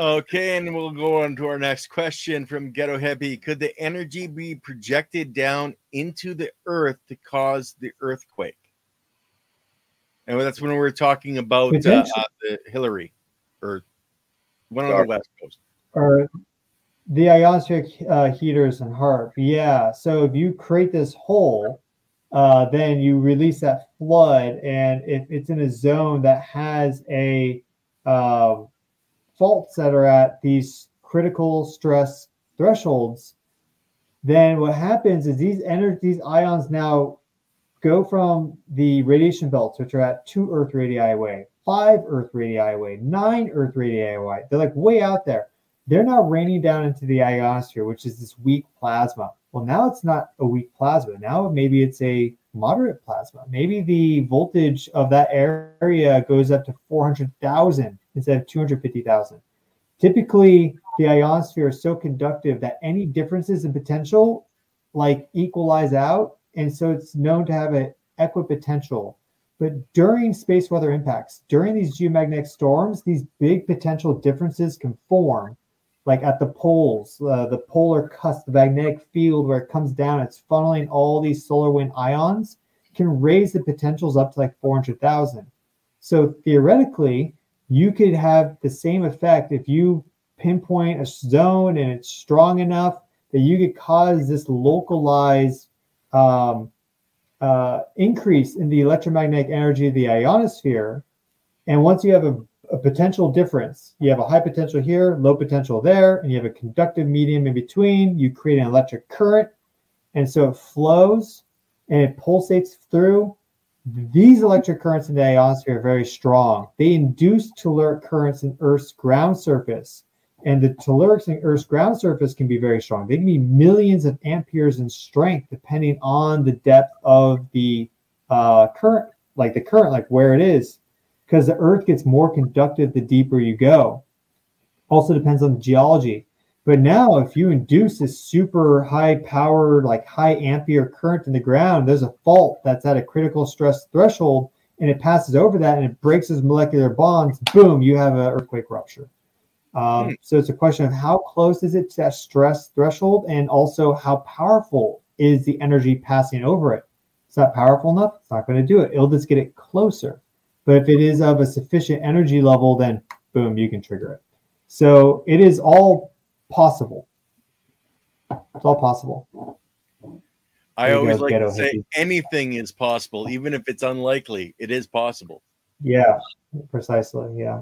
Okay, and we'll go on to our next question from Ghetto Happy. Could the energy be projected down into the earth to cause the earthquake? And that's when we we're talking about uh, uh, the Hillary or one on the west coast. Or the ionospheric uh, heaters and HAARP. Yeah. So if you create this hole, uh, then you release that flood, and if it's in a zone that has a um, faults that are at these critical stress thresholds, then what happens is these energy, these ions now go from the radiation belts, which are at two Earth radii away, five Earth radii away, nine Earth radii away. They're like way out there. They're now raining down into the ionosphere, which is this weak plasma. Well, now it's not a weak plasma. Now maybe it's a moderate plasma. Maybe the voltage of that area goes up to 400,000 instead of 250,000. Typically, the ionosphere is so conductive that any differences in potential like equalize out. And so it's known to have an equipotential. But during space weather impacts, during these geomagnetic storms, these big potential differences can form. Like at the poles, uh, the polar cusp, the magnetic field where it comes down, it's funneling all these solar wind ions, can raise the potentials up to like 400,000. So theoretically, you could have the same effect if you pinpoint a zone and it's strong enough that you could cause this localized um, uh, increase in the electromagnetic energy of the ionosphere. And once you have a, a, potential difference, you have a high potential here, low potential there, and you have a conductive medium in between, you create an electric current. And so it flows and it pulsates through these electric currents in the ionosphere are very strong. They induce telluric currents in Earth's ground surface. And the tellurics in Earth's ground surface can be very strong. They can be millions of amperes in strength, depending on the depth of the uh, current, like the current, like where it is, because the Earth gets more conductive the deeper you go. Also depends on the geology. But now, if you induce this super high powered, like high ampere current in the ground, there's a fault that's at a critical stress threshold and it passes over that and it breaks those molecular bonds. Boom, you have an earthquake rupture. Um, hmm. So it's a question of how close is it to that stress threshold and also how powerful is the energy passing over it. It's not powerful enough, it's not going to do it. It'll just get it closer. But if it is of a sufficient energy level, then boom, you can trigger it. So it is all possible. It's all possible. I always like to say anything is possible, even if it's unlikely. It is possible. Yeah, precisely. Yeah.